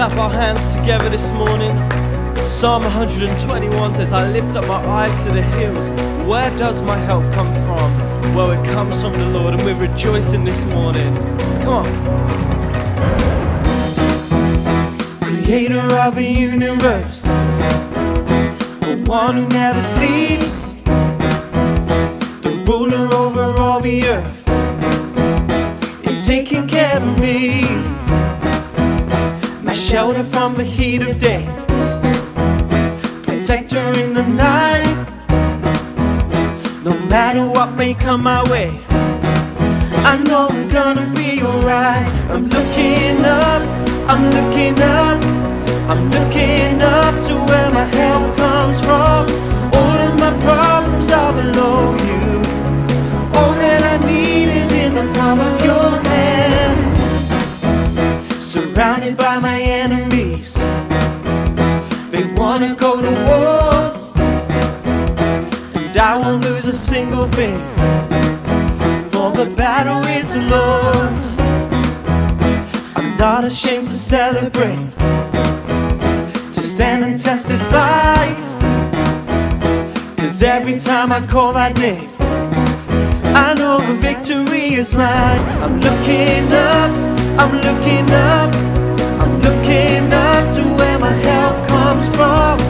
clap our hands together this morning. Psalm 121 says, I lift up my eyes to the hills. Where does my help come from? Well, it comes from the Lord, and we're rejoicing this morning. Come on. Creator of the universe, the one who never sleeps, the ruler over all the earth, is taking care of me shelter from the heat of day, protector in the night. No matter what may come my way, I know it's gonna be alright. I'm looking up, I'm looking up, I'm looking up to where my help moving, for the battle is lost. Lord's. I'm not ashamed to celebrate, to stand and testify. Cause every time I call that name, I know the victory is mine. I'm looking up, I'm looking up, I'm looking up to where my help comes from.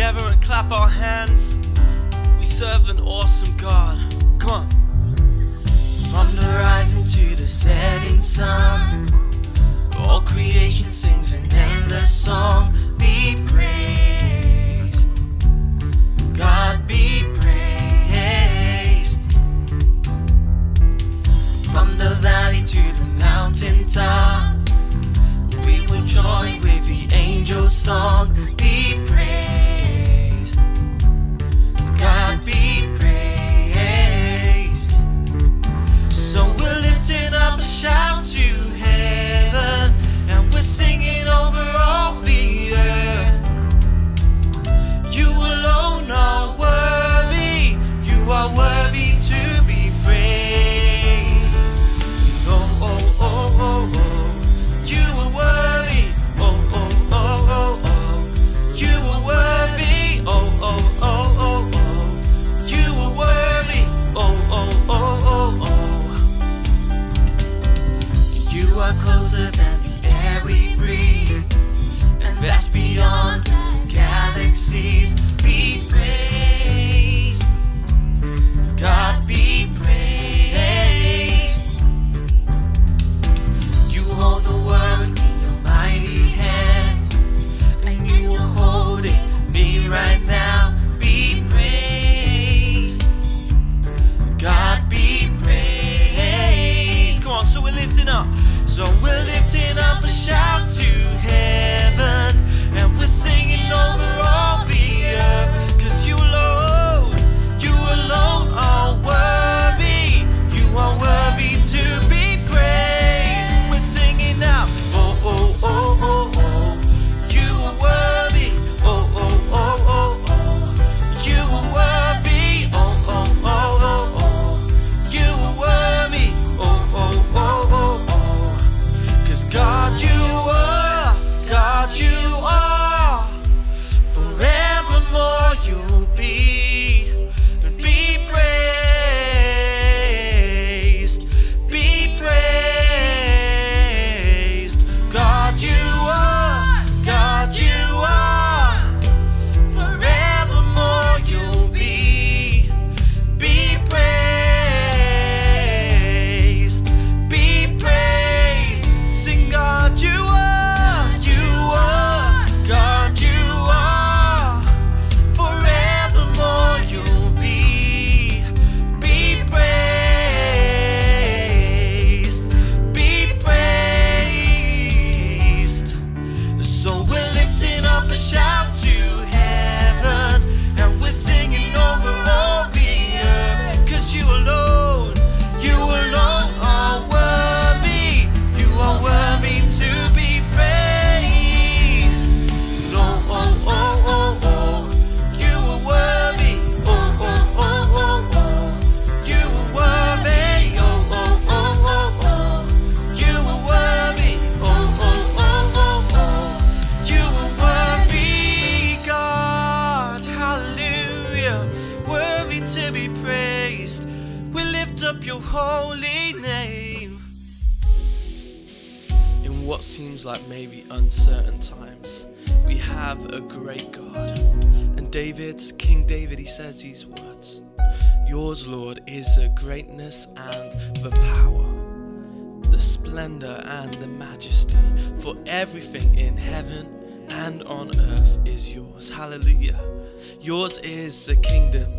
together and clap our hands. We serve an awesome God. Come on. From the rising to the setting sun, all creation sings an endless song. Be praised. God be praised. From the valley to the mountain top, we will join with the angel's song. So we're lifting up a shout King David, he says these words Yours, Lord, is the greatness and the power, the splendor and the majesty, for everything in heaven and on earth is yours. Hallelujah. Yours is the kingdom.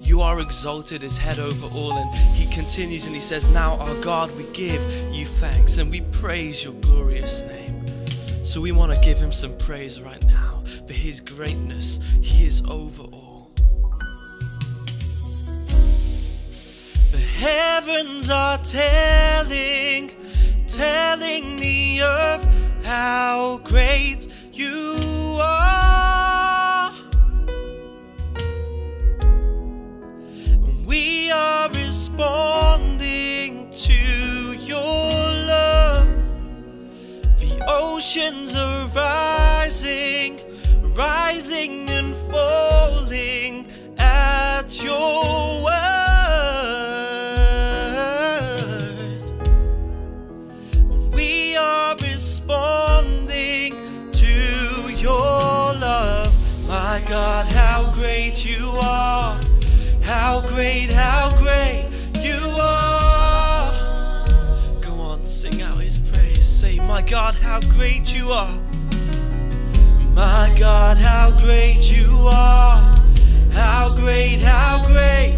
You are exalted as head over all. And he continues and he says, Now, our God, we give you thanks and we praise your glorious name. So we want to give him some praise right now for his greatness. He is over all. The heavens are telling, telling the earth how great you are. We are responding to your love. The oceans rising and falling at your word. We are responding to your love. My God, how great you are! How great, how great you are! Go on, sing out his praise. Say, My God, how great you are! My God, how great you are! How great, how great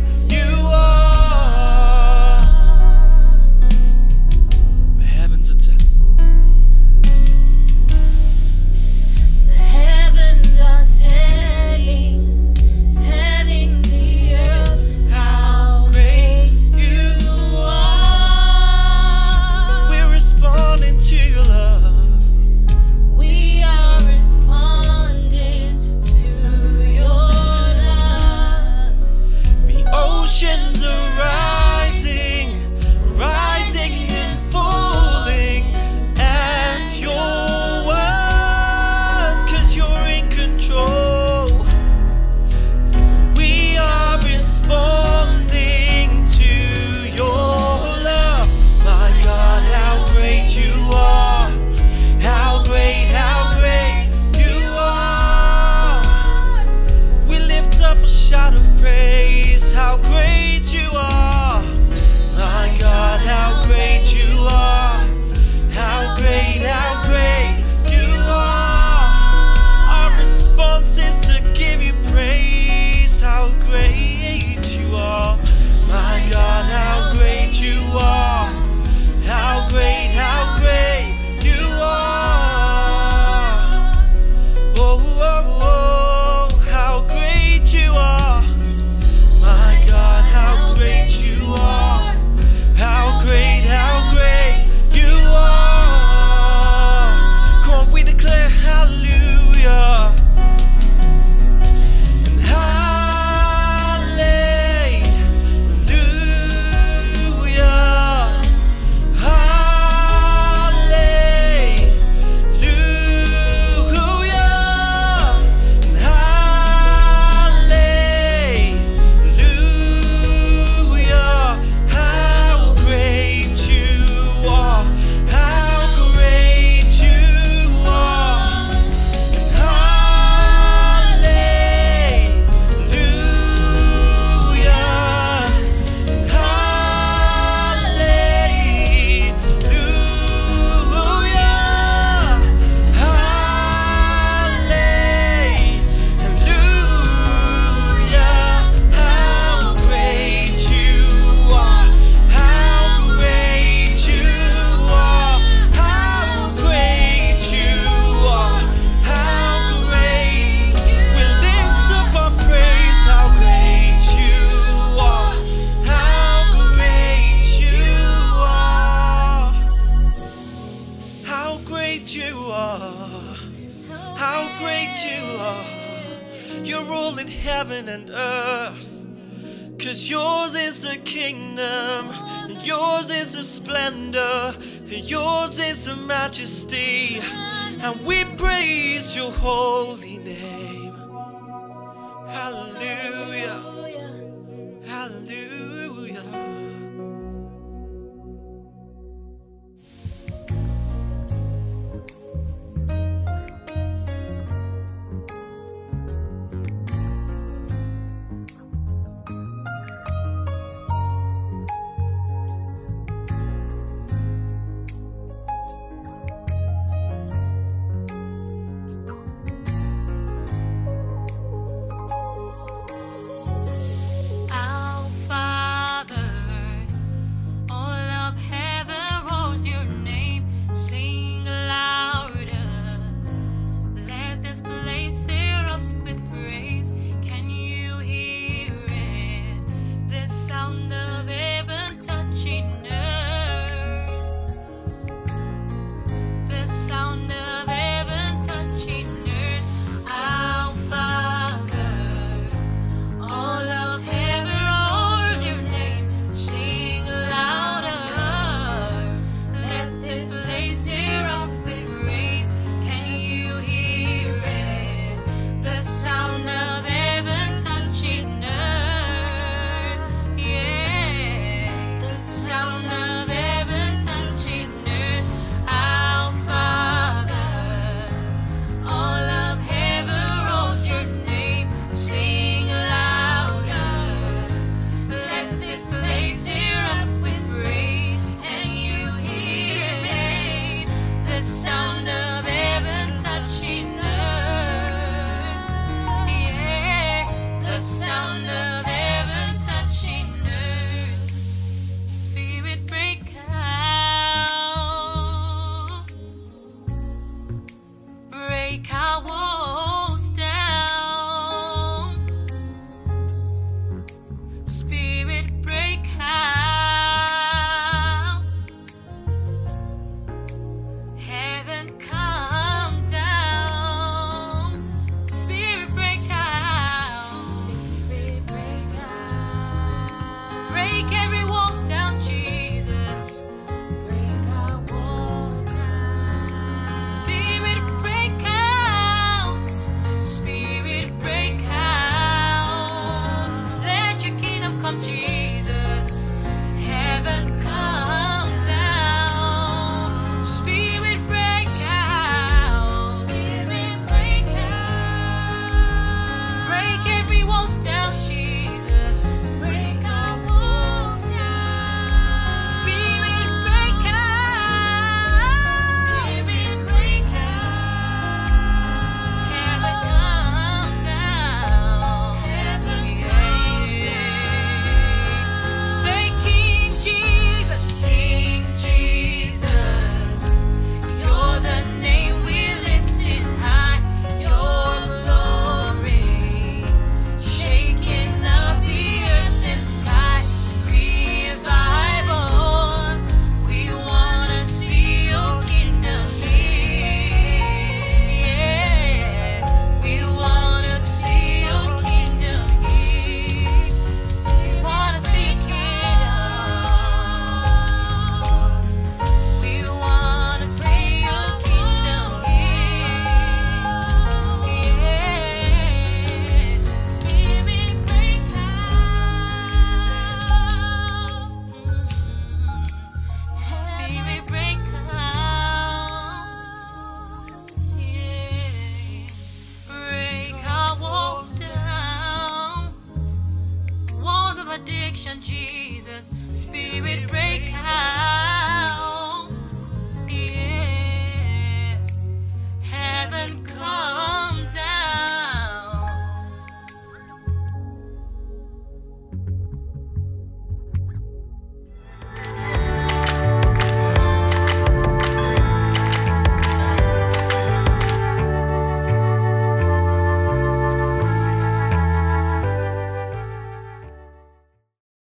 great you are. How great you are. You're ruling heaven and earth. Cause yours is the kingdom, and yours is the splendor, and yours is the majesty. And we praise your holy name. Hallelujah. conviction, Jesus. Spirit breaker.